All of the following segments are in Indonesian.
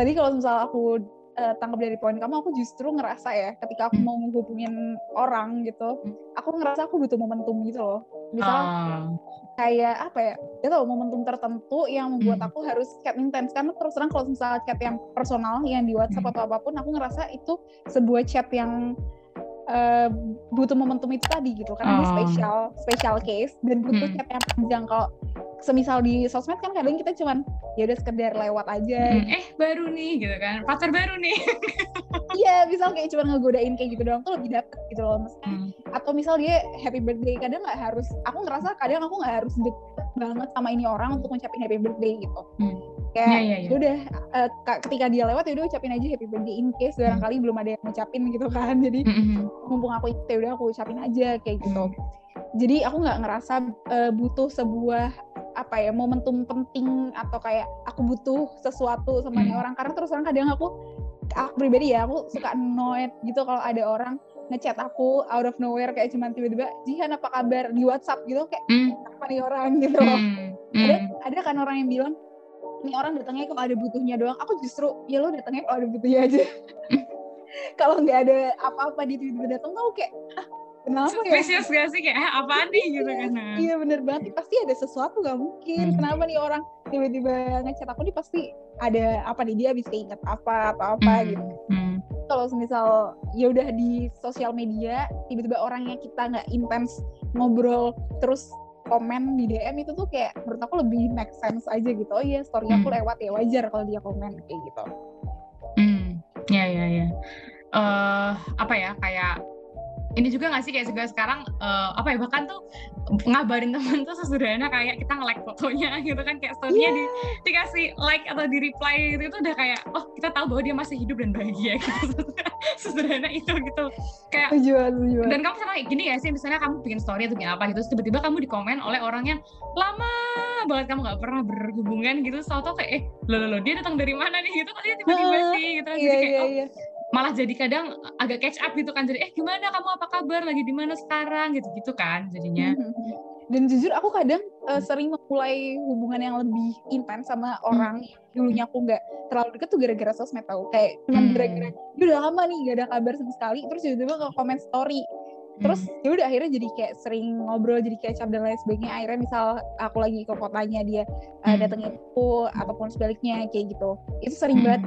Tadi kalau misal aku uh, tangkap dari poin kamu, aku justru ngerasa ya, ketika aku Hmm. mau menghubungin orang gitu, Hmm. aku ngerasa aku butuh momentum gitu loh. Misal Ah, kayak apa ya, ya tau momentum tertentu yang membuat Hmm. aku harus chat intens. Karena terus terang kalau misalnya chat yang personal, yang di WhatsApp atau apa pun, aku ngerasa itu sebuah chat yang uh, butuh momentum itu tadi gitu. Karena ini Oh. special, special case dan butuh Hmm. chat yang panjang. Kalau semisal di sosmed kan kadang kita cuman ya udah sekedar lewat aja hmm, eh baru nih gitu kan, pacar baru nih. Iya, misal kayak cuma ngegodain kayak gitu doang tuh lebih dapet gitu loh maksudnya. Hmm. Atau misal dia happy birthday, kadang nggak harus, aku ngerasa kadang aku nggak harus deket banget sama ini orang untuk ngucapin happy birthday gitu. Hmm. Kayak Iya, iya, iya. ya udah eh, ka- ketika dia lewat ya udah ucapin aja happy birthday in case Hmm. barangkali belum ada yang ngucapin gitu kan. Jadi Mm-mm. mumpung aku ikut ya udah aku ucapin aja kayak gitu. Hmm. Jadi aku nggak ngerasa eh, butuh sebuah apa ya momentum penting atau kayak aku butuh sesuatu sama Hmm. orang karena terus terang kadang aku aku pribadi ya aku suka annoyed gitu kalau ada orang ngechat aku out of nowhere kayak cuman tiba-tiba Jihan apa kabar di WhatsApp gitu kayak Hmm. apa nih orang gitu loh. Hmm. Ada Hmm. ada kan orang yang bilang ini orang datangnya kalau ada butuhnya doang. Aku justru ya lo datangnya kalau ada butuhnya aja. kalau nggak ada apa-apa di tiba-tiba datang tuh kayak "Hah, kenapa ya? Spesies gak sih kayak "Eh, apaan nih gitu kan. Nah. Iya bener banget, pasti ada sesuatu gak mungkin. Hmm. Kenapa nih orang tiba-tiba ngechat aku nih pasti ada apa nih dia bisa ingat apa atau apa Hmm. gitu. Hmm. Kalau misal ya udah di sosial media tiba-tiba orang yang kita nggak intens ngobrol terus komen di DM itu tuh kayak menurut aku lebih make sense aja gitu. Oh iya story aku Hmm. lewat ya wajar kalau dia komen kayak gitu. Hmm, ya ya ya. Eh apa ya kayak ini juga nggak sih kayak juga sekarang eh, apa ya bahkan tuh ngabarin teman tuh sesederhana kayak kita nge-like fotonya gitu kan kayak story-nya di, dikasih like atau di reply gitu itu udah kayak oh kita tahu bahwa dia masih hidup dan bahagia. Gitu sesederhana itu gitu. Kayak Tujuan, tujuan. dan kamu kayak gini ya sih misalnya kamu bikin story atau bikin apa gitu tiba-tiba kamu dikomen oleh orang yang lama banget kamu nggak pernah berhubungan gitu. Tau-tau kayak eh lo lo lo dia datang dari mana nih? Gitu kok dia tiba-tiba sih gitu kan. Iya jadi kayak iya oh, iya. Malah jadi kadang agak catch up gitu kan jadi eh gimana kamu apa kabar lagi di mana sekarang gitu gitu kan jadinya Dan jujur aku kadang uh, sering memulai hubungan yang lebih intens sama orang yang dulunya aku nggak terlalu deket tuh gara-gara sosmed tau. Kayak cuman Hmm. gara-gara "Dia udah lama nih gak ada kabar sama sekali. Terus tiba-tiba ke komen story. Terus Hmm. ya udah akhirnya jadi kayak sering ngobrol jadi catch up dan lain sebagainya. Akhirnya misal aku lagi ke kotanya dia uh, Hmm. datengin aku ataupun sebaliknya kayak gitu. Itu sering Hmm. banget.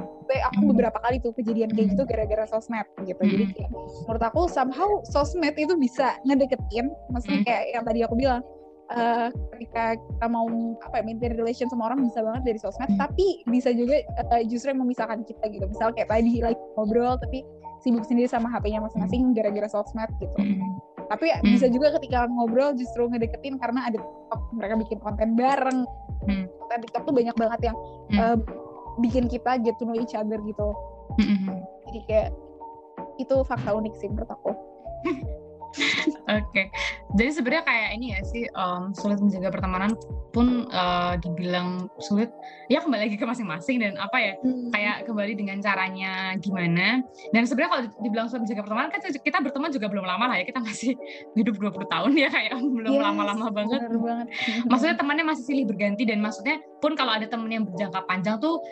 Aku Hmm. beberapa kali tuh kejadian kayak Hmm. gitu gara-gara sosmed gitu. Jadi Hmm. kayak menurut aku somehow sosmed itu bisa ngedeketin. Maksudnya Hmm. kayak yang tadi aku bilang eh, ketika kita mau apa ya, maintain relation sama orang bisa banget dari sosmed Hmm. tapi bisa juga eh, justru yang memisahkan kita gitu misal kayak tadi lagi ngobrol tapi sibuk sendiri sama HP-nya masing-masing gara-gara sosmed gitu Hmm. tapi ya, Hmm. bisa juga ketika ngobrol justru ngedeketin karena ada TikTok mereka bikin konten bareng Hmm. konten TikTok tuh banyak banget yang Hmm. eh, bikin kita get to know each other gitu Hmm. jadi kayak itu fakta unik sih menurut aku Oke, jadi sebenarnya kayak ini ya sih em, sulit menjaga pertemanan pun eh, dibilang sulit. Ya kembali lagi ke masing-masing dan apa ya kayak kembali dengan caranya gimana. Dan sebenarnya kalau dibilang sulit menjaga pertemanan kan kita berteman juga belum lama lah ya. Kita masih hidup 20 tahun ya kayak belum Yes, lama-lama banget. bener banget Maksudnya temannya masih silih berganti dan maksudnya pun kalau ada temen yang berjangka panjang tuh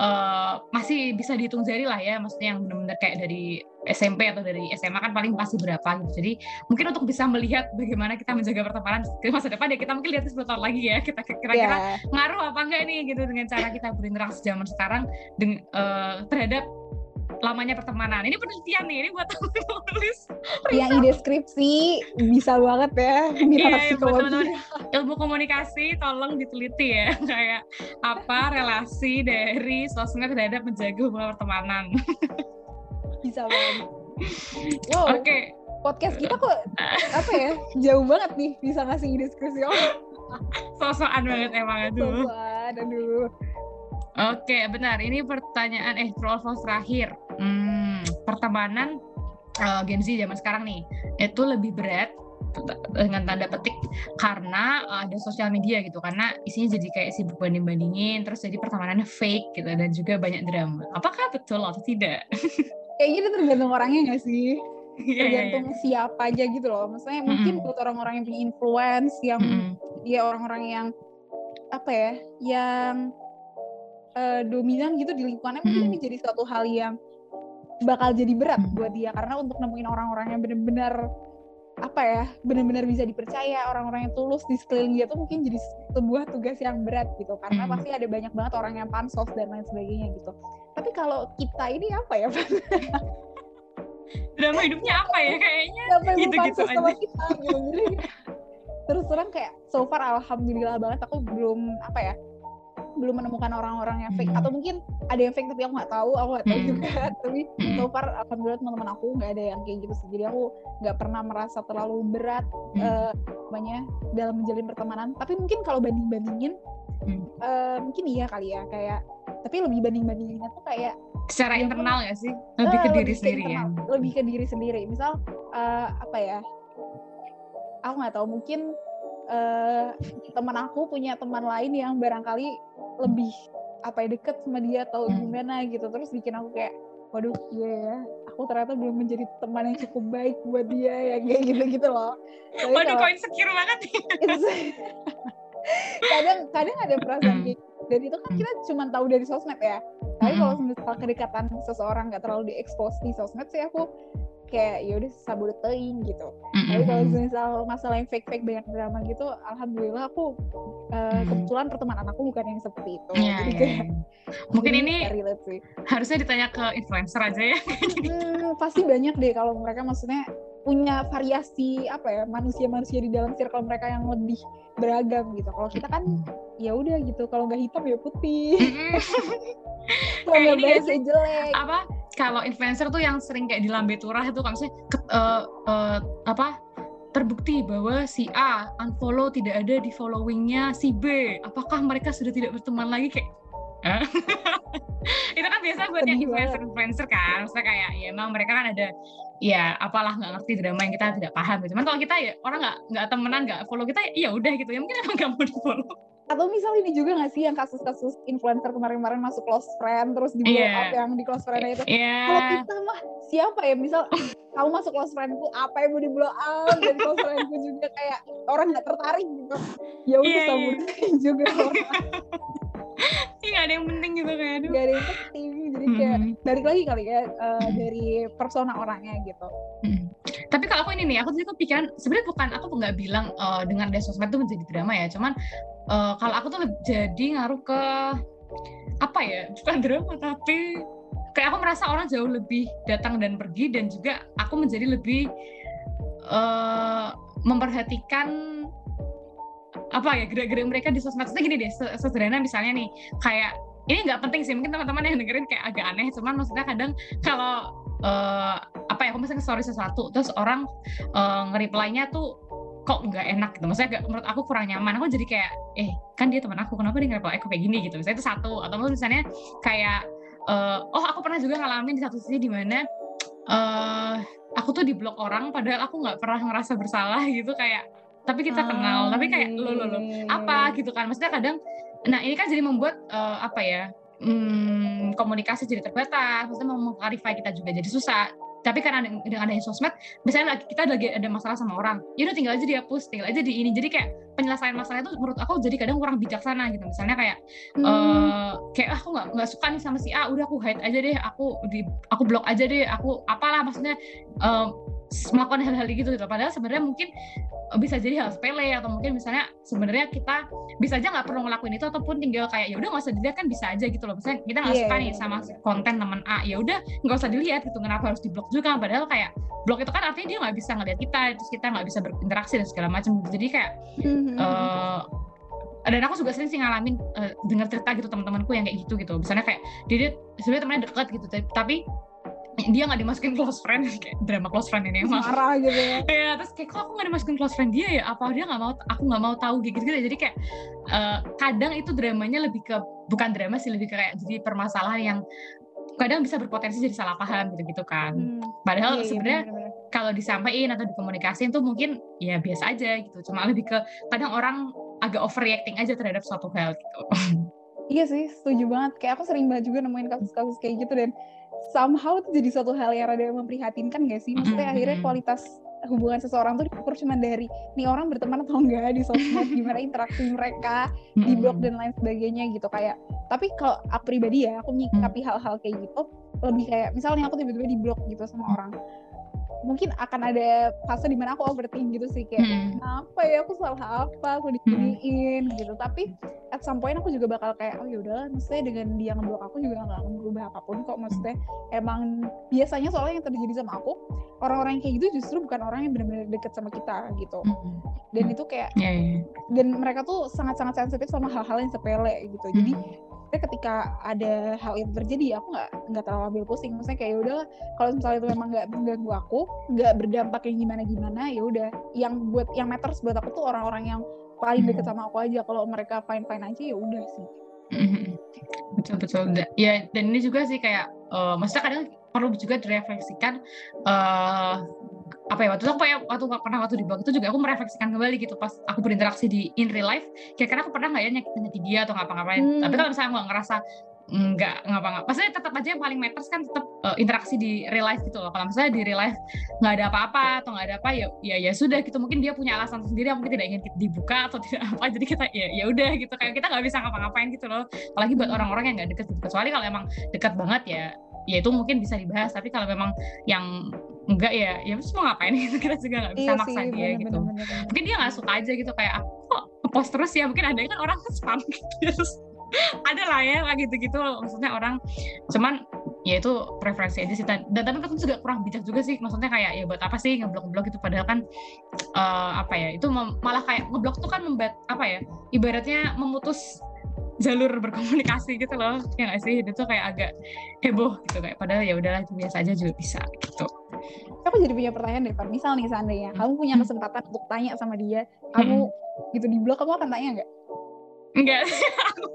eh, masih bisa dihitung jari lah ya. Maksudnya yang benar-benar kayak dari SMP atau dari SMA kan paling pasti berapa gitu. Jadi mungkin untuk bisa melihat bagaimana kita menjaga pertemanan ke masa depan ya kita mungkin lihat 10 tahun lagi ya kita kira-kira ya ngaruh apa enggak nih gitu dengan cara kita berinteraksi zaman sekarang dengan eh, terhadap lamanya pertemanan. Ini penelitian nih, ini buat aku yang nulis. yang ide skripsi bisa banget ya Iya, iya, buat psikologi teman-teman ilmu komunikasi tolong diteliti ya kayak apa relasi dari sosmed terhadap menjaga hubungan pertemanan. bisa banget. Wow. Oke, podcast kita kok apa ya jauh banget nih bisa ngasih ide skripsi oh. Sosokan banget emang aduh. sosokan, aduh. Oke, benar. Ini pertanyaan eh false terakhir. Hmm, pertemanan eh, Gen Z zaman sekarang nih itu lebih berat dengan tanda petik karena ada sosial media gitu. Karena isinya jadi kayak sibuk banding bandingin terus jadi pertemanannya fake gitu dan juga banyak drama. Apakah betul atau tidak kayaknya itu tergantung orangnya nggak sih Iya, iya, tergantung siapa aja gitu loh maksudnya mungkin Mm-mm. buat orang-orang yang punya influence yang Mm-mm. ya orang-orang yang apa ya yang eh, dominan gitu di lingkungannya mungkin Mm-mm. ini jadi suatu hal yang bakal jadi berat buat dia karena untuk nemuin orang-orang yang benar-benar apa ya benar-benar bisa dipercaya orang-orang yang tulus di sekeliling dia tuh mungkin jadi sebuah tugas yang berat gitu. Karena Mm. pasti ada banyak banget orang yang pansos dan lain sebagainya gitu. Tapi kalau kita ini apa ya drama hidupnya apa ya kayaknya? Gitu-gitu pansos sama aja. kita gitu terus terang kayak so far alhamdulillah banget aku belum apa ya belum menemukan orang-orang yang fake Hmm. atau mungkin ada yang fake tapi aku nggak tahu aku nggak tahu Hmm. juga tapi Mm-mm. so far alhamdulillah teman-teman aku nggak ada yang kayak gitu sih jadi aku nggak pernah merasa terlalu berat Mm. eh, namanya dalam menjalin pertemanan tapi mungkin kalau banding bandingin Hmm. mungkin iya kali ya kayak tapi lebih banding bandinginnya tuh kayak secara Ya, internal ya sih lebih eh, ke diri sendiri ya internal, lebih ke diri sendiri misal eh, apa ya aku nggak tahu mungkin eh, teman aku punya teman lain yang barangkali lebih apa ya deket sama dia atau Hmm. gimana gitu terus bikin aku kayak waduh iya ya aku ternyata belum menjadi teman yang cukup baik buat dia ya kayak gitu gitu loh Tapi waduh kalau- kok insecure banget kadang kadang ada perasaan Hmm. kayak gitu. dan itu kan kita cuma tahu dari sosmed ya tapi Hmm. kalau misal kedekatan seseorang nggak terlalu diekspos di sosmed sih aku kayak ya udah sabut teing gitu tapi kalau misal masalah yang fake fake banyak drama gitu alhamdulillah aku uh, Hmm. kebetulan pertemanan aku bukan yang seperti itu Iya, Jadi iya, kayak- iya. mungkin ini sih harusnya ditanya ke influencer aja ya Hmm, pasti banyak deh kalau mereka maksudnya punya variasi apa ya manusia-manusia di dalam circle mereka yang lebih beragam gitu. Kalau kita kan ya udah gitu. Kalau nggak hitam ya putih. Kalau nggak ya jelek. apa kalau influencer tuh yang sering kayak di lambe turah itu kan maksudnya ke- eh, eh, apa terbukti bahwa si A unfollow tidak ada di followingnya si B apakah mereka sudah tidak berteman lagi kayak Hah? itu kan biasa buat yang influencer influencer kan maksudnya kayak ya emang mereka kan ada ya apalah nggak ngerti drama yang kita tidak paham gitu. Cuman kalau kita ya orang nggak nggak temenan nggak follow kita ya udah gitu ya mungkin emang nggak mau di follow. Atau misal ini juga nggak sih yang kasus-kasus influencer kemarin-kemarin masuk close friend terus di blow Iya. up yang di close friend itu. Iya. Kalau kita mah siapa ya misal kamu masuk close friendku apa yang mau di blow up dan close friendku juga kayak orang nggak tertarik gitu. Ya udah Iya, iya. sambutin juga orang Iya ada yang penting gitu kayak aduh. nggak ada yang penting jadi kayak Mm-mm. balik lagi kali ya Mm. dari persona orangnya gitu. Mm. Tapi kalau aku ini nih, aku tadi kepikiran sebenarnya bukan aku nggak bilang eh, dengan ada sosmed itu menjadi drama ya, cuman eh, kalau aku tuh jadi ngaruh ke apa ya, bukan drama tapi kayak aku merasa orang jauh lebih datang dan pergi dan juga aku menjadi lebih eh, memperhatikan apa ya gerak-gerik mereka di sosmed. Maksudnya gini deh, se- sederhana misalnya nih, kayak ini nggak penting sih, mungkin teman-teman yang dengerin kayak agak aneh, cuman maksudnya kadang kalau eh, apa ya aku misalnya story sesuatu terus orang eh, nge-reply-nya tuh kok nggak enak gitu. Maksudnya agak- menurut aku kurang nyaman. Aku jadi kayak eh kan dia teman aku kenapa dia nge-reply aku kayak gini? gitu. Misalnya itu satu. Atau misalnya kayak eh, oh aku pernah juga ngalamin di satu sisi di mana eh aku tuh di blok orang padahal aku nggak pernah ngerasa bersalah gitu. Kayak tapi kita kenal tapi kayak lo lo lo apa? gitu kan. Maksudnya kadang nah ini kan jadi membuat eh, apa ya hmm, komunikasi jadi terbatas maksudnya mau mengklarifikasi kita juga jadi susah. Tapi karena dengan adanya sosmed misalnya kita lagi ada masalah sama orang ya udah tinggal aja dihapus tinggal aja di ini jadi kayak penyelesaian masalah itu menurut aku jadi kadang kurang bijaksana gitu. Misalnya kayak Hmm. eh kayak ah, aku nggak nggak suka nih sama si A udah aku hide aja deh aku di aku blok aja deh aku apalah maksudnya eh, melakukan hal-hal gitu gitu. Padahal sebenarnya mungkin eh, bisa jadi hal sepele atau mungkin misalnya sebenarnya kita bisa aja nggak perlu ngelakuin itu ataupun tinggal kayak ya udah nggak usah dilihat kan bisa aja gitu loh. Misalnya kita nggak Iya, suka iya, nih sama iya. konten teman A ya udah nggak usah dilihat gitu kenapa harus diblok juga? Padahal kayak blok itu kan artinya dia nggak bisa ngeliat kita terus kita nggak bisa berinteraksi dan segala macam. Jadi kayak Hmm, eh dan aku juga sering sih ngalamin eh, dengar cerita gitu teman-temanku yang kayak gitu gitu. Misalnya kayak dia, dia sebenarnya temennya dekat gitu tapi dia nggak dimasukin close friend kayak drama close friend ini emang. Marah gitu ya. Ya terus kayak kok aku nggak dimasukin close friend dia ya? Apa dia nggak mau aku nggak mau tahu gitu gitu jadi kayak eh, kadang itu dramanya lebih ke bukan drama sih lebih ke kayak jadi permasalahan yang kadang bisa berpotensi jadi salah paham gitu gitu kan. Hmm, padahal iya, iya, sebenarnya kalau disampaikan atau dikomunikasiin tuh mungkin ya biasa aja gitu. Cuma lebih ke kadang orang agak overreacting aja terhadap suatu hal gitu. Iya sih, setuju banget. Kayak aku sering banget juga nemuin kasus-kasus kayak gitu dan somehow itu jadi suatu hal yang rada memprihatinkan gak sih? Maksudnya Mm-mm, akhirnya mm-mm. kualitas hubungan seseorang tuh diukur cuma dari nih orang berteman atau enggak di sosmed, gimana interaksi mereka di blog dan lain sebagainya gitu kayak. Tapi kalau aku pribadi ya, aku menyikapi hal-hal kayak gitu lebih kayak misalnya aku tiba-tiba di blog gitu sama orang. Mungkin akan ada fase di mana aku overthink gitu sih kayak Mm-mm. apa ya aku salah apa aku diginiin gitu tapi at some point aku juga bakal kayak oh yaudah maksudnya dengan dia ngeblok aku juga nggak akan berubah apa pun kok maksudnya emang biasanya soalnya yang terjadi sama aku orang-orang yang kayak gitu justru bukan orang yang benar-benar deket sama kita gitu Mm-mm. dan itu kayak Ya, ya. dan mereka tuh sangat-sangat sensitif sama hal-hal yang sepele gitu jadi Tapi ketika ada hal itu terjadi aku nggak nggak terlalu ambil pusing. Maksudnya kayak udah kalau misalnya itu memang nggak mengganggu aku nggak berdampak yang gimana gimana ya udah yang buat yang matters buat aku tuh orang-orang yang paling deket Hmm. sama aku aja. Kalau mereka fine fine aja ya udah sih. Betul betul. Ya dan ini juga sih kayak eh, maksudnya kadang perlu juga direfleksikan eh apa ya waktu itu aku kayak waktu pernah waktu di blog itu juga aku merefleksikan kembali gitu pas aku berinteraksi di in real life kira-kira aku pernah nggak ya nyakitin hati dia atau ngapa-ngapain Hmm. tapi kalau misalnya aku nggak ngerasa nggak ngapa-ngapa maksudnya tetap aja yang paling matters kan tetap eh, interaksi di real life gitu loh. Kalau misalnya di real life nggak ada apa-apa atau nggak ada apa ya ya ya sudah gitu. Mungkin dia punya alasan sendiri yang mungkin tidak ingin dibuka atau tidak apa. Jadi kita ya ya udah gitu. Kayak kita nggak bisa ngapa-ngapain gitu loh. Apalagi buat orang-orang yang nggak deket gitu. kecuali kalau emang dekat banget ya ya itu mungkin bisa dibahas tapi kalau memang yang enggak ya ya terus mau ngapain? Gitu kita juga nggak bisa iya maksa sih dia bener, gitu. bener, bener, bener. mungkin dia nggak suka aja gitu kayak aku kok post terus ya? Mungkin ada kan orang spam gitu terus. Ada lah ya kayak gitu-gitu. Maksudnya orang cuman ya itu preferensi aja sih. Dan tapi kan juga kurang bijak juga sih. Maksudnya kayak ya buat apa sih ngeblok-ngeblok itu padahal kan eh, apa ya itu malah kayak ngeblok tuh kan membuat apa ya ibaratnya memutus jalur berkomunikasi gitu loh. Ya nggak sih? Itu kayak agak heboh gitu. Kayak padahal ya udahlah itu biasa aja juga bisa gitu. Aku jadi punya pertanyaan deh Pak. Misal nih seandainya kamu punya Hmm. kesempatan untuk tanya sama dia kamu gitu di blog kamu akan tanya nggak? Enggak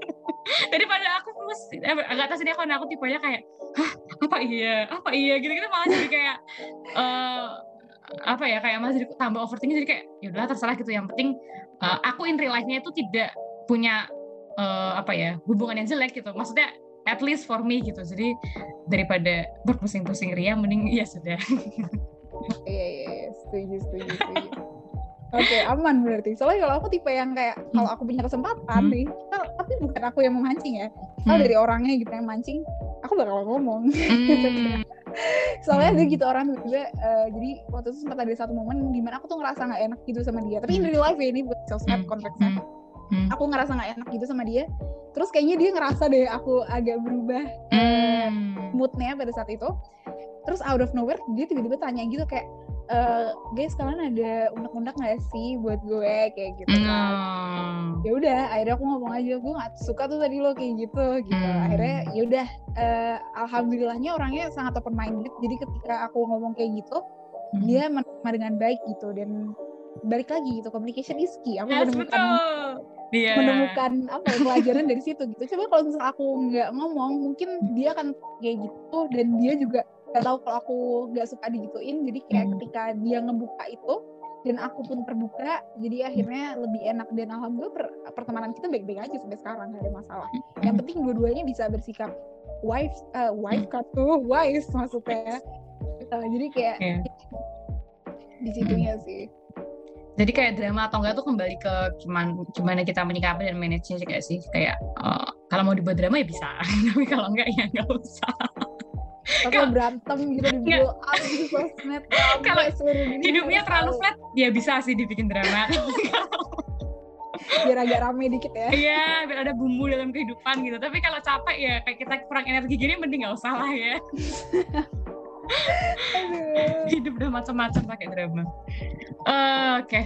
daripada aku terus eh, agak atas ini aku aku tipenya kayak hah apa iya? Apa iya? Gitu gitu malah jadi kayak eh apa ya kayak malah jadi tambah overthinking. Jadi kayak ya udahlah terserah gitu. Yang penting eh, aku in real life-nya itu tidak punya eh, apa ya hubungan yang jelek gitu maksudnya at least for me gitu jadi daripada berpusing-pusing ria mending ya sudah iya iya iya setuju setuju setuju Oke, aman berarti. Soalnya kalau aku tipe yang kayak kalau aku punya kesempatan Hmm. nih, tapi bukan aku yang memancing ya. Kalau Hmm. dari orangnya gitu yang mancing, aku bakal ngomong. Hmm. Soalnya ada Hmm. gitu orang juga eh, jadi waktu itu sempat ada satu momen di mana aku tuh ngerasa nggak enak gitu sama dia. Tapi in real life ya ini buat sosmed Hmm. konteksnya. Hmm. Hmm. Aku ngerasa nggak enak gitu sama dia. Terus kayaknya dia ngerasa deh aku agak berubah eh, Hmm. moodnya pada saat itu. Terus out of nowhere dia tiba-tiba tanya gitu kayak, e, guys kalian ada unek-unek nggak sih buat gue kayak gitu kan. Hmm. Ya udah, akhirnya aku ngomong aja gue nggak suka tuh tadi lo kayak gitu gitu. Hmm. Akhirnya ya udah, eh, alhamdulillahnya orangnya sangat open minded. Jadi ketika aku ngomong kayak gitu, Hmm. dia menerima dengan baik gitu dan balik lagi gitu communication is key. Aku Yes, menemukan Iya. menemukan apa ya, pelajaran dari situ gitu. Coba kalau misal aku nggak ngomong, mungkin dia akan kayak gitu dan dia juga nggak tahu kalau aku nggak suka digituin. Jadi kayak Hmm. ketika dia ngebuka itu dan aku pun terbuka, jadi akhirnya lebih enak dan alhamdulillah per- pertemanan kita baik-baik aja sampai sekarang nggak ada masalah. Yang penting dua-duanya bisa bersikap wife, eh, wife tuh, wise maksudnya. Eh, jadi kayak Iya. di situnya sih. Jadi kayak drama atau enggak tuh kembali ke gimana gimana kita menyikapi dan manage-nya sih kayak sih kayak eh, kalau mau dibuat drama ya bisa, tapi kalau enggak ya enggak usah. Atau berantem gitu di blow up di sosmed. Kalau Hidupnya terlalu flat, ya bisa sih dibikin drama. biar agak rame dikit ya. Iya, biar ada bumbu dalam kehidupan gitu. Tapi kalau capek ya kayak kita kurang energi gini mending nggak usah lah ya. Hidup udah macam-macam pakai drama. Eh, Oke.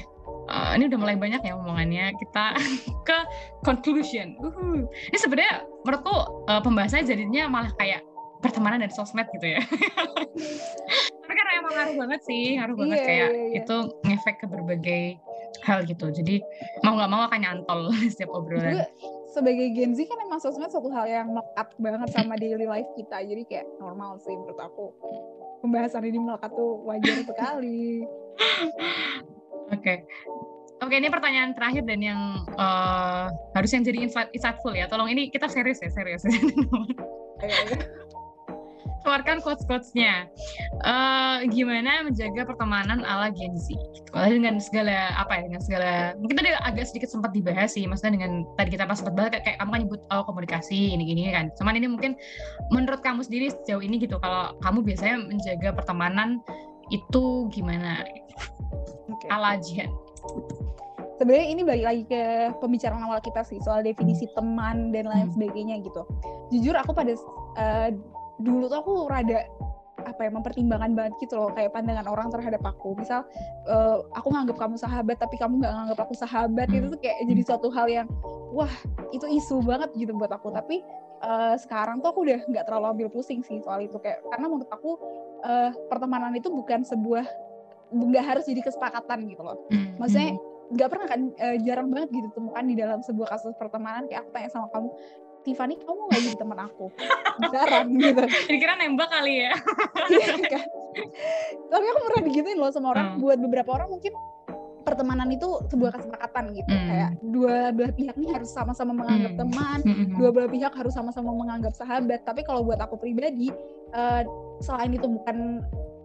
Eh, ini udah mulai banyak ya omongannya. Kita ke conclusion. Uhuh. Ini sebenarnya menurutku eh, pembahasannya jadinya malah kayak pertemanan dan sosmed gitu ya. Tapi kan emang ngaruh banget sih, ngaruh banget Iya, kayak iya, iya. itu ngefek ke berbagai hal gitu. Jadi mau nggak mau akan nyantol setiap obrolan. Sebagai Gen Z kan emang sosmed suatu hal yang melekat banget sama daily life kita. Jadi kayak normal sih menurut aku. Pembahasan ini melekat tuh wajar sekali. Oke. Oke, ini pertanyaan terakhir dan yang eh, harus yang jadi insight- insightful ya. Tolong ini kita serius ya, serius. Ayo. Keluarkan quotes-quotesnya. Uh, gimana menjaga pertemanan ala Gen Z? Gitu. Dengan segala apa ya? Dengan segala mungkin tadi agak sedikit sempat dibahas sih, maksudnya dengan tadi kita pas sempat bahas kayak, kayak kamu kan nyebut oh komunikasi ini gini kan. Cuman ini mungkin menurut kamu sendiri sejauh ini gitu, kalau kamu biasanya menjaga pertemanan itu gimana? Okay. Ala Gen sebenarnya ini balik lagi ke pembicaraan awal kita sih soal definisi teman dan lain hmm. sebagainya gitu. Jujur aku pada uh, dulu tuh aku rada apa ya mempertimbangkan banget gitu loh kayak pandangan orang terhadap aku misal uh, aku nganggap kamu sahabat tapi kamu nggak nganggap aku sahabat hmm. itu tuh kayak jadi suatu hal yang wah itu isu banget gitu buat aku tapi uh, sekarang tuh aku udah nggak terlalu ambil pusing sih soal itu kayak karena menurut aku uh, pertemanan itu bukan sebuah nggak harus jadi kesepakatan gitu loh hmm. maksudnya hmm nggak pernah kan uh, jarang banget gitu temukan di dalam sebuah kasus pertemanan kayak aku tanya sama kamu Tiffany kamu nggak jadi teman aku. Jarang gitu. Kira nembak kali ya. Iya kan? Tapi aku pernah digituin loh sama orang. Hmm. buat beberapa orang mungkin pertemanan itu sebuah kesepakatan gitu. Mm. kayak dua belah pihak ini harus sama-sama menganggap mm. teman. Mm. dua belah pihak harus sama-sama menganggap sahabat. Tapi kalau buat aku pribadi uh, selain itu bukan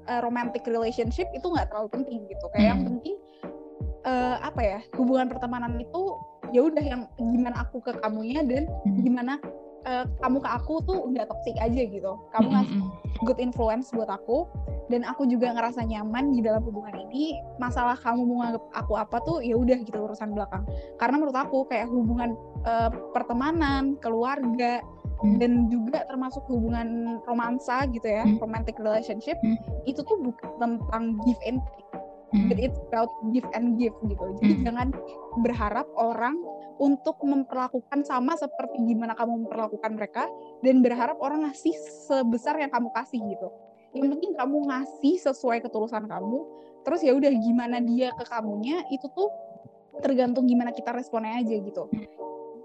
uh, romantic relationship itu nggak terlalu penting gitu. Kayak yang penting uh, apa ya hubungan pertemanan itu ya udah yang gimana aku ke kamunya dan hmm. gimana uh, kamu ke aku tuh nggak toksik aja gitu kamu hmm, ngasih hmm. good influence buat aku dan aku juga ngerasa nyaman di dalam hubungan ini masalah kamu mau nganggap aku apa tuh ya udah gitu urusan belakang karena menurut aku kayak hubungan uh, pertemanan keluarga hmm. dan juga termasuk hubungan romansa gitu ya hmm. romantic relationship hmm. itu tuh bukan tentang give and take mm. but it's about give and give gitu jadi mm. jangan berharap orang untuk memperlakukan sama seperti gimana kamu memperlakukan mereka dan berharap orang ngasih sebesar yang kamu kasih gitu yang penting kamu ngasih sesuai ketulusan kamu terus ya udah gimana dia ke kamunya itu tuh tergantung gimana kita responnya aja gitu mm.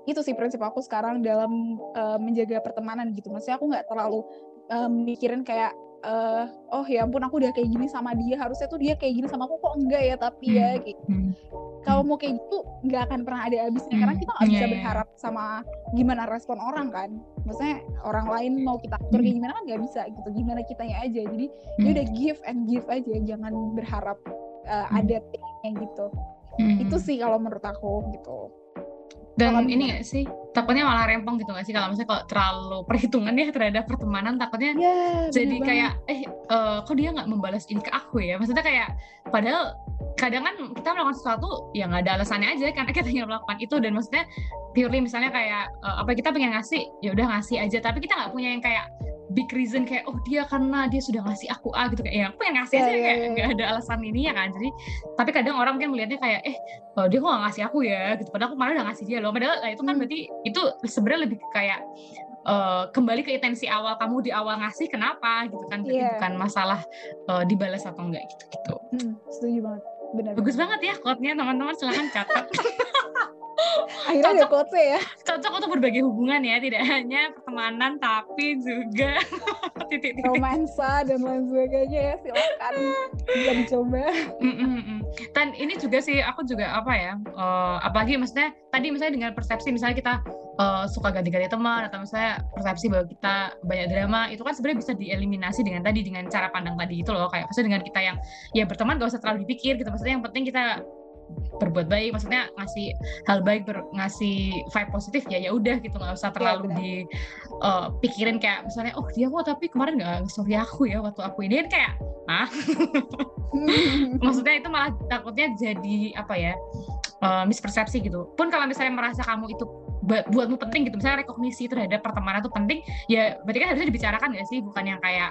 itu sih prinsip aku sekarang dalam uh, menjaga pertemanan gitu maksudnya aku nggak terlalu uh, mikirin kayak uh, oh ya ampun aku udah kayak gini sama dia harusnya tuh dia kayak gini sama aku kok enggak ya tapi ya hmm. gitu hmm. kalau mau kayak gitu nggak akan pernah ada habisnya hmm. karena kita nggak bisa yeah, iya. berharap sama gimana respon orang kan maksudnya orang lain mau kita atur kayak gimana kan nggak bisa gitu gimana kitanya aja jadi hmm. ya udah give and give aja jangan berharap uh, ada thingnya gitu hmm. itu sih kalau menurut aku gitu dan kalau ini gak sih? Takutnya malah rempong gitu gak sih kalau misalnya kalau terlalu perhitungan ya terhadap pertemanan takutnya yeah, jadi kayak eh uh, kok dia nggak membalas ini ke aku ya? Maksudnya kayak padahal kadang kan kita melakukan sesuatu yang nggak ada alasannya aja karena kita ingin melakukan itu. Dan maksudnya purely misalnya kayak uh, apa kita pengen ngasih ya udah ngasih aja. Tapi kita nggak punya yang kayak big reason kayak oh dia karena dia sudah ngasih aku A gitu. Kayak ya aku yang ngasih yeah, aja yeah, kayak iya. nggak yeah. ada alasan ini ya kan. Jadi tapi kadang orang mungkin melihatnya kayak eh oh, dia kok gak ngasih aku ya gitu. Padahal aku malah udah ngasih dia loh. Padahal nah, itu kan hmm. berarti itu sebenarnya lebih kayak uh, kembali ke intensi awal kamu di awal ngasih kenapa? gitu kan. Berarti yeah. bukan masalah uh, dibalas atau enggak gitu gitu hmm, setuju banget. Benar bagus banget ya quote-nya teman-teman. Silahkan catat Akhirnya cocok, ada quotes ya. Cocok untuk berbagai hubungan ya, tidak hanya pertemanan tapi juga titik-titik romansa dan lain sebagainya ya. Silakan bisa dicoba. Dan ini juga sih aku juga apa ya, uh, apalagi maksudnya tadi misalnya dengan persepsi misalnya kita uh, suka ganti-ganti teman atau misalnya persepsi bahwa kita banyak drama itu kan sebenarnya bisa dieliminasi dengan tadi dengan cara pandang tadi itu loh kayak maksudnya dengan kita yang ya berteman gak usah terlalu dipikir gitu maksudnya yang penting kita berbuat baik maksudnya ngasih hal baik ber, ngasih vibe positif ya ya udah gitu nggak usah iya, terlalu ya, di uh, pikirin kayak misalnya oh dia kok tapi kemarin nggak story aku ya waktu aku ini kan kayak ah? Maksudnya itu malah takutnya jadi apa ya uh, mispersepsi gitu. Pun kalau misalnya merasa kamu itu buatmu penting gitu. Misalnya rekognisi terhadap pertemanan itu penting ya berarti kan harusnya dibicarakan gak sih? Bukan yang kayak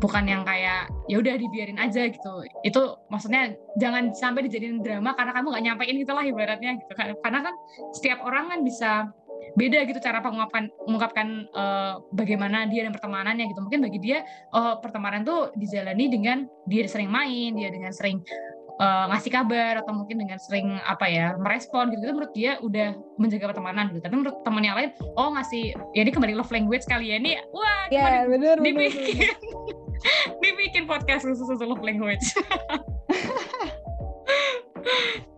bukan yang kayak ya udah dibiarin aja gitu. Itu maksudnya jangan sampai dijadiin drama karena kamu nggak nyampein gitulah ibaratnya gitu kan. Karena kan setiap orang kan bisa beda gitu cara pengungkapkan mengungkapkan uh, bagaimana dia dan pertemanannya gitu. Mungkin bagi dia uh, pertemanan tuh dijalani dengan dia sering main dia dengan sering uh, ngasih kabar atau mungkin dengan sering apa ya merespon gitu, gitu menurut dia udah menjaga pertemanan gitu. Tapi menurut teman yang lain oh ngasih ya ini kembali love language kali ya. Ini wah yeah, bener, dibikin. bener, dibikin podcast khusus untuk love language.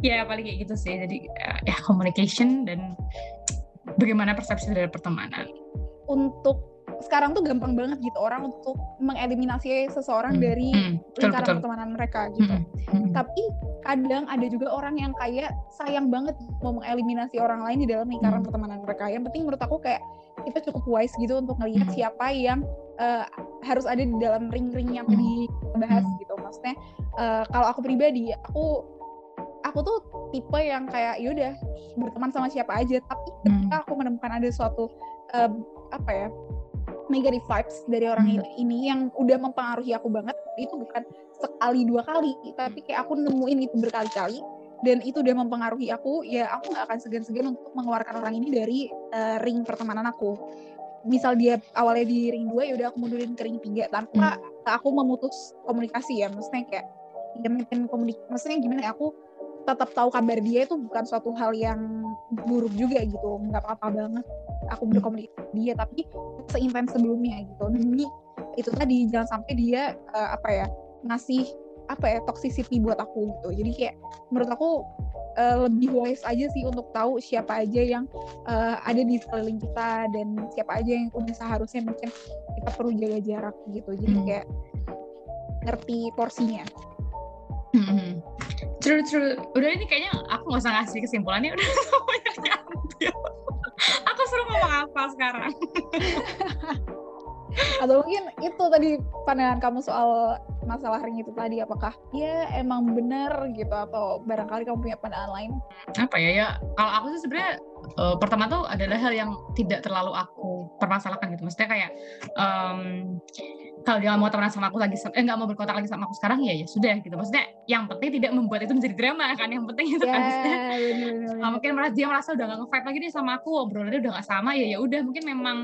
Ya paling kayak gitu sih. Jadi uh, ya communication dan bagaimana persepsi dari pertemanan. Untuk sekarang tuh gampang banget gitu orang untuk mengeliminasi seseorang Hmm, dari hmm, lingkaran betul. pertemanan mereka gitu. Hmm, hmm. Tapi kadang ada juga orang yang kayak sayang banget mau mengeliminasi orang lain di dalam lingkaran Hmm. pertemanan mereka. Yang penting menurut aku kayak kita cukup wise gitu untuk ngelihat Hmm. siapa yang eh, harus ada di dalam ring-ring yang Hmm. dibahas Hmm. gitu. Maksudnya eh, kalau aku pribadi, aku aku tuh tipe yang kayak yaudah berteman sama siapa aja. Tapi ketika Hmm. aku menemukan ada suatu eh, apa ya negative vibes dari orang Hmm. ini yang udah mempengaruhi aku banget itu bukan sekali dua kali tapi kayak aku nemuin itu berkali-kali dan itu udah mempengaruhi aku ya aku nggak akan segan-segan untuk mengeluarkan orang ini dari eh, ring pertemanan aku. Misal dia awalnya di ring 2 ya udah aku mundurin ke ring 3 tanpa aku memutus komunikasi ya. Maksudnya kayak ya mungkin komunik maksudnya gimana ya aku tetap tahu kabar dia itu bukan suatu hal yang buruk juga gitu nggak apa-apa banget aku berkomunikasi dia tapi seintens sebelumnya gitu demi itu tadi jangan sampai dia eh, apa ya ngasih apa ya toxicity buat aku gitu jadi kayak menurut aku eh, lebih wise aja sih untuk tahu siapa aja yang eh, ada di sekeliling kita dan siapa aja yang udah seharusnya mungkin kita perlu jaga jarak gitu jadi Hmm. kayak ngerti porsinya Hmm. True, true. Udah ini kayaknya aku nggak usah ngasih kesimpulannya. Udah diambil. aku suruh ngomong apa sekarang? atau mungkin itu tadi pandangan kamu soal masalah ring itu tadi apakah ya emang benar gitu atau barangkali kamu punya pandangan lain Apa ya ya? Kalau aku sih sebenarnya eh, pertama tuh adalah hal yang tidak terlalu aku permasalahkan gitu. Maksudnya kayak em, kalau dia nggak mau temenan sama aku lagi, eh nggak mau berkontak lagi sama aku sekarang ya ya sudah gitu. Maksudnya yang penting tidak membuat itu menjadi drama kan. Yang penting itu ya kan. Maksudnya, benar-benar Ah, mungkin merasa dia merasa udah gak nge-vibe lagi nih sama aku obrolannya udah gak sama ya ya udah mungkin memang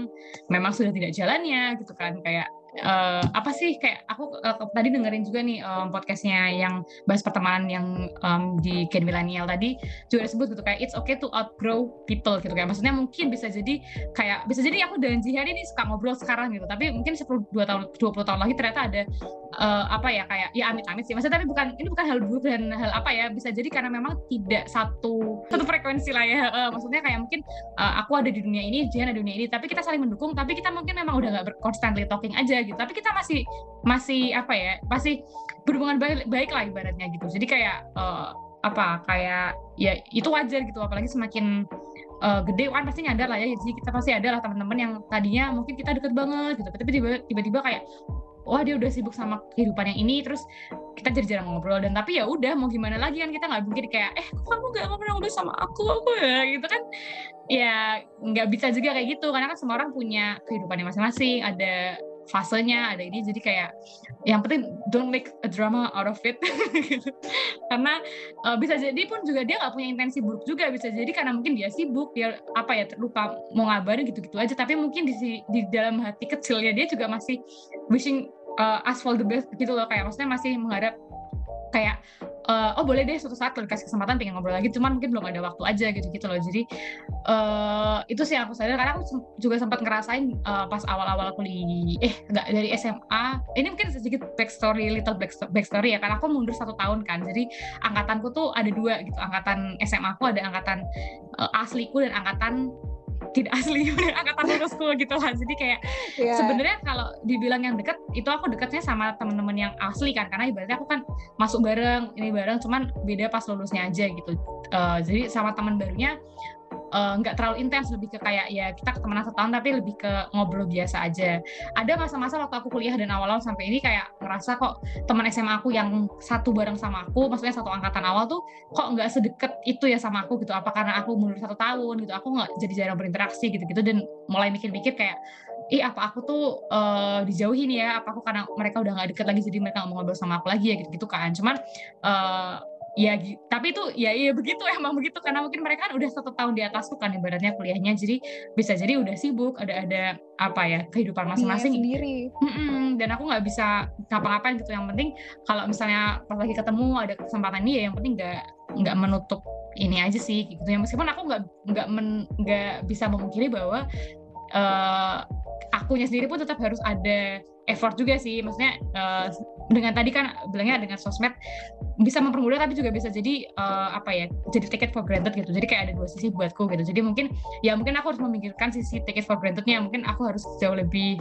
memang sudah tidak jalannya gitu kan kayak eh, apa sih kayak aku ke- tadi dengerin juga nih em, podcastnya yang bahas pertemanan yang em, di Gen Millennial tadi juga disebut gitu kayak it's okay to outgrow people gitu kayak maksudnya mungkin bisa jadi kayak bisa jadi aku dan Jihan ini suka ngobrol sekarang gitu tapi mungkin 10 2 tahun 20 tahun lagi ternyata ada eh, apa ya kayak ya amit-amit sih maksudnya tapi bukan ini bukan hal buruk dan hal apa ya bisa jadi karena memang tidak satu satu frekuensi lah ya Eh, maksudnya kayak mungkin eh, aku ada di dunia ini Jihan ada di dunia ini tapi kita saling mendukung tapi kita mungkin memang udah nggak constantly talking aja gitu. Tapi kita masih masih apa ya masih berhubungan baik, baik lah ibaratnya gitu. Jadi kayak eh, apa kayak ya itu wajar gitu. Apalagi semakin eh, gede kan pasti nyadar lah ya. Jadi kita pasti ada lah teman-teman yang tadinya mungkin kita deket banget gitu. Tapi tiba- tiba-tiba kayak wah dia udah sibuk sama kehidupan yang ini. Terus kita jadi jarang ngobrol. Dan tapi ya udah mau gimana lagi kan kita nggak mungkin kayak eh kamu gak ngobrol-ngobrol sama aku aku ya? Gitu kan. Ya nggak bisa juga kayak gitu. Karena kan semua orang punya kehidupannya masing-masing. Ada fasenya ada ini jadi kayak yang penting don't make a drama out of it. Gitu. karena uh, bisa jadi pun juga dia nggak punya intensi buruk juga bisa jadi karena mungkin dia sibuk dia apa ya lupa mau ngabarin gitu-gitu aja. Tapi mungkin di di dalam hati kecilnya dia juga masih wishing uh, us for the best gitu loh. Kayak maksudnya masih mengharap kayak uh, oh boleh deh suatu saat kalau dikasih kesempatan pengen ngobrol lagi cuman mungkin belum ada waktu aja gitu gitu loh. Jadi uh, itu sih yang aku sadar. Karena aku juga sempat ngerasain uh, pas awal-awal kuliah eh enggak dari SMA ini mungkin sedikit backstory little backsto- backstory ya karena aku mundur satu tahun kan. Jadi angkatanku tuh ada dua gitu. Angkatan SMA aku ada angkatan uh, asliku dan angkatan tidak asli angkatan lulusku gitu lah jadi kayak ya sebenarnya kalau dibilang yang dekat itu aku dekatnya sama temen-temen yang asli kan. Karena ibaratnya aku kan masuk bareng ini bareng cuman beda pas lulusnya aja gitu. Eh, jadi sama teman barunya eh, nggak terlalu intens lebih ke kayak ya kita temenan setahun tapi lebih ke ngobrol biasa aja. Ada masa-masa waktu aku kuliah dan awal-awal sampai ini kayak ngerasa kok teman SMA aku yang satu bareng sama aku maksudnya satu angkatan awal tuh kok nggak sedekat itu ya sama aku gitu. Apa karena aku mundur satu tahun gitu aku nggak jadi jarang berinteraksi gitu-gitu dan mulai mikir-mikir kayak ih apa aku tuh eh, dijauhin ya? Apa aku karena mereka udah nggak deket lagi jadi mereka nggak mau ngobrol sama aku lagi ya? Gitu gitu kan. Cuman eh, ya tapi itu ya iya begitu emang begitu. Karena mungkin mereka kan udah satu tahun di atasku kan ibaratnya kuliahnya. Jadi bisa jadi udah sibuk ada ada apa ya kehidupan masing-masing. sendiri. Mm-mm, dan aku nggak bisa ngapa-ngapain gitu. Yang penting kalau misalnya pas lagi ketemu ada kesempatan ini ya yang penting nggak nggak menutup ini aja sih gitu. Ya meskipun aku nggak nggak nggak bisa memungkiri bahwa eh, akunya sendiri pun tetap harus ada effort juga sih. Maksudnya uh, dengan tadi kan bilangnya dengan sosmed bisa mempermudah tapi juga bisa jadi uh, apa ya jadi take it for granted gitu. Jadi kayak ada dua sisi buatku gitu. Jadi mungkin ya mungkin aku harus memikirkan sisi take it for grantednya. Mungkin aku harus jauh lebih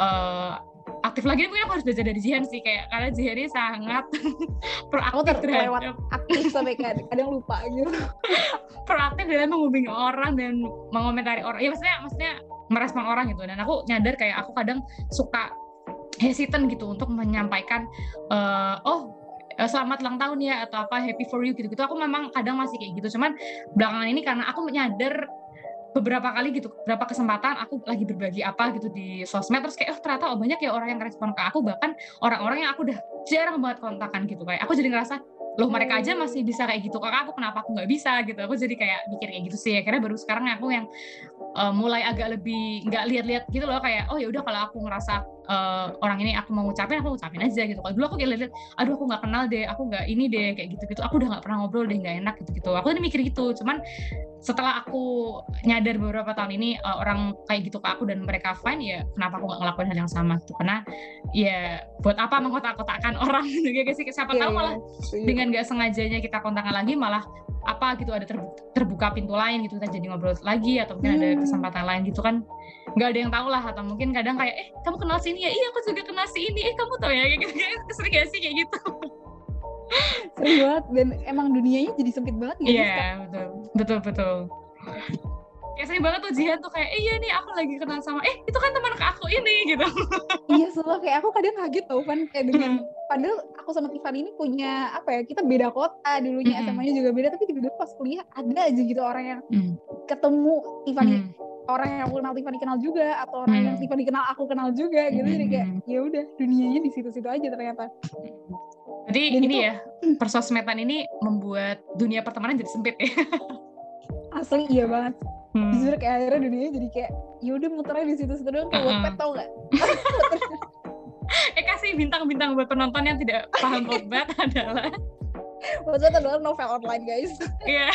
uh, aktif lagi mungkin aku harus belajar dari Jihan sih kayak karena Jihan ini sangat proaktif terlewat aktif sampai kayak kadang lupa gitu. Proaktif dalam menghubungi orang dan mengomentari orang. Ya maksudnya maksudnya merespon orang gitu. Dan aku nyadar kayak aku kadang suka hesitant gitu untuk menyampaikan uh, oh eh, selamat ulang tahun ya atau apa happy for you gitu-gitu. Aku memang kadang masih kayak gitu. Cuman belakangan ini karena aku menyadar beberapa kali gitu beberapa kesempatan aku lagi berbagi apa gitu di sosmed terus kayak oh ternyata oh banyak ya orang yang respon ke aku bahkan orang-orang yang aku udah jarang banget kontakan gitu. Kayak aku jadi ngerasa loh mereka aja masih bisa kayak gitu kakak aku kenapa aku nggak bisa? Gitu. Aku jadi kayak mikir kayak gitu sih. Akhirnya baru sekarang aku yang uh, mulai agak lebih nggak lihat-lihat gitu loh. Kayak oh ya udah kalau aku ngerasa uh, orang ini aku mau ngucapin aku ngucapin aja gitu. Kalau dulu aku kayak lihat aduh aku nggak kenal deh aku nggak ini deh kayak gitu gitu aku udah nggak pernah ngobrol deh nggak enak gitu gitu aku tadi mikir gitu. Cuman setelah aku nyadar beberapa tahun ini uh, orang kayak gitu ke aku dan mereka fine ya kenapa aku nggak ngelakuin hal yang sama gitu. Karena ya buat apa mengkotak-kotakan orang gitu ya sih? Siapa yeah, tahu iya, malah yeah. dengan nggak sengajanya kita kontakkan lagi malah apa gitu ada terbuka, terbuka pintu lain gitu. Kita jadi ngobrol lagi atau mungkin hmm. ada kesempatan lain gitu kan nggak ada yang tahu lah atau mungkin kadang kayak eh kamu kenal sini ya iya aku juga kenal si ini eh kamu tahu ya kayak gitu sering gak sih kayak gitu sering banget dan emang dunianya jadi sempit banget iya yeah, betul betul betul kayak sering banget tuh Jihan tuh kayak eh, iya nih aku lagi kenal sama eh itu kan teman aku ini gitu iya semua kayak aku kadang kaget tau kan kayak dengan hmm. padahal aku sama Tiffany ini punya apa ya kita beda kota dulunya hmm. SMA-nya juga beda tapi tiba-tiba pas kuliah ada aja gitu orang yang hmm. ketemu Tiffany hmm. Orang yang aku kenal Tiffany kenal juga atau orang hmm. yang Tiffany kenal aku kenal juga gitu jadi kayak hmm. ya udah dunianya di situ-situ aja ternyata jadi Dan ini itu, ya persosmedan ini membuat dunia pertemanan jadi sempit ya asli iya banget hmm. jujur kayak akhirnya dunia jadi kayak yaudah muternya di situ-situ doang kayak uh-uh. tau gak eh kasih bintang-bintang buat penonton yang tidak paham Wattpad adalah Wattpad adalah novel online guys iya yeah.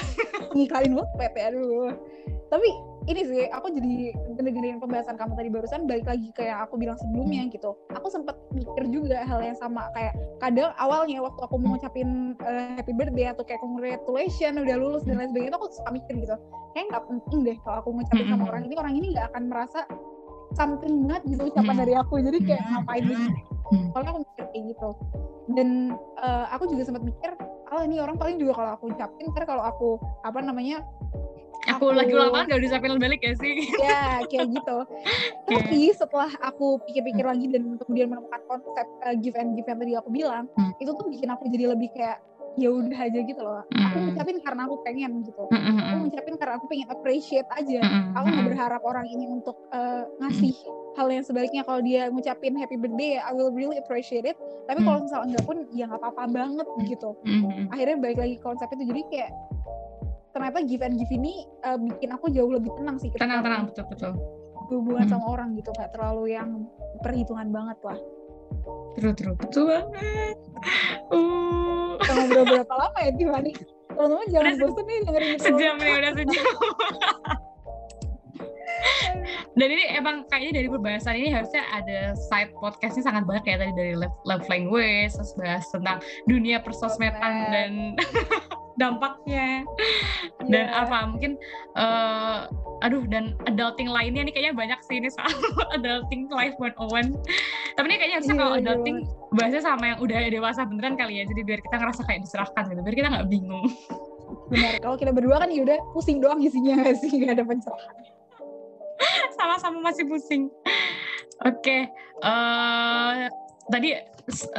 ngikalin Wattpad ya aduh tapi ini sih aku jadi dengerin pembahasan kamu tadi barusan balik lagi ke yang aku bilang sebelumnya hmm. gitu. Aku sempat mikir juga hal yang sama kayak kadang awalnya waktu aku mau ngucapin uh, happy birthday atau kayak congratulations udah lulus dan lain sebagainya aku suka mikir gitu. Kayak nggak penting deh kalau aku ngucapin sama orang ini orang ini nggak akan merasa something banget gitu ucapan dari aku. Jadi kayak ngapain gitu kalau aku mikir kayak gitu. Dan uh, aku juga sempat mikir oh ini orang paling juga kalau aku ucapin karena kalau aku apa namanya aku, lagi ulang tahun gak bisa film balik ya sih? Ya kayak gitu. Tapi setelah aku pikir-pikir lagi dan kemudian menemukan konsep uh, give and give yang tadi aku bilang hmm. itu tuh bikin aku jadi lebih kayak ya udah aja gitu loh. Hmm. aku ngucapin karena aku pengen gitu. Hmm. hmm aku hmm. ngucapin karena aku pengen appreciate aja. Hmm. aku nggak berharap orang ini untuk uh, ngasih hal yang sebaliknya. Kalau dia ngucapin happy birthday I will really appreciate it. Tapi kalau misalnya enggak pun ya nggak apa-apa banget gitu. Akhirnya balik lagi konsep itu. Jadi kayak ternyata give and give ini uh, bikin aku jauh lebih tenang sih tenang tenang. betul betul. hubungan hmm. sama orang gitu. Nggak terlalu yang perhitungan banget lah. Terus terus betul banget. Uh. ngobrol berapa lama ya Tiffany? Teman-teman jangan bosan nih dengerin sejam nih udah sejam. Dan ini emang kayaknya dari pembahasan ini harusnya ada side podcastnya sangat banyak ya tadi dari love, love language terus bahas tentang dunia persosmedan dan dampaknya dan yeah. apa mungkin uh, aduh dan adulting lainnya nih kayaknya banyak sih ini soal adulting life one on one tapi ini kayaknya harusnya yeah, kalau iya, adulting yeah. bahasnya sama yang udah dewasa beneran kali ya jadi biar kita ngerasa kayak diserahkan gitu biar kita nggak bingung benar kalau kita berdua kan ya udah pusing doang isinya gak sih nggak ada pencerahan sama-sama masih pusing oke okay. uh, eh, tadi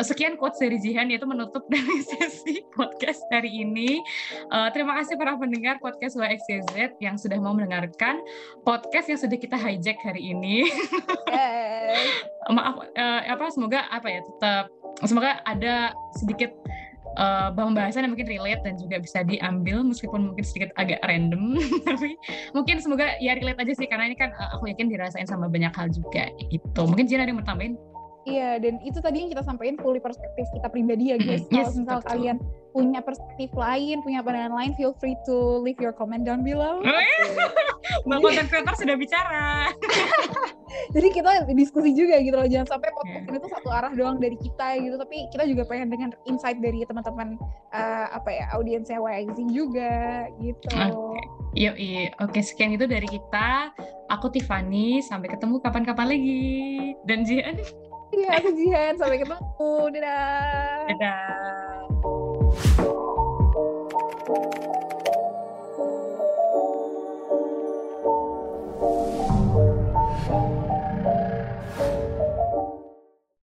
sekian quotes dari Jihan yaitu menutup dari sesi podcast hari ini. Uh, terima kasih para pendengar podcast YXZ yang sudah mau mendengarkan podcast yang sudah kita hijack hari ini. Maaf uh, apa semoga apa ya tetap semoga ada sedikit uh, pembahasan yang mungkin relate dan juga bisa diambil meskipun mungkin sedikit agak random tapi mungkin semoga ya relate aja sih karena ini kan uh, aku yakin dirasain sama banyak hal juga gitu mungkin Jihan ada yang mau tambahin Iya, dan itu tadi yang kita sampaikan fully perspektif kita pribadi ya guys. Yes, Kalau misal betul. kalian punya perspektif lain, punya pandangan lain, feel free to leave your comment down below. Mbak content creator sudah bicara. Jadi kita diskusi juga gitu loh, jangan sampai podcast yeah. ini tuh satu arah doang dari kita gitu, tapi kita juga pengen dengan insight dari teman-teman uh, apa ya audiensnya YXZ juga gitu. Okay. Yuk, iya. Oke, sekian itu dari kita. Aku Tiffany, sampai ketemu kapan-kapan lagi. Dan Jihan. Iya, aku Jihan. Sampai ketemu. Dadah. Dadah.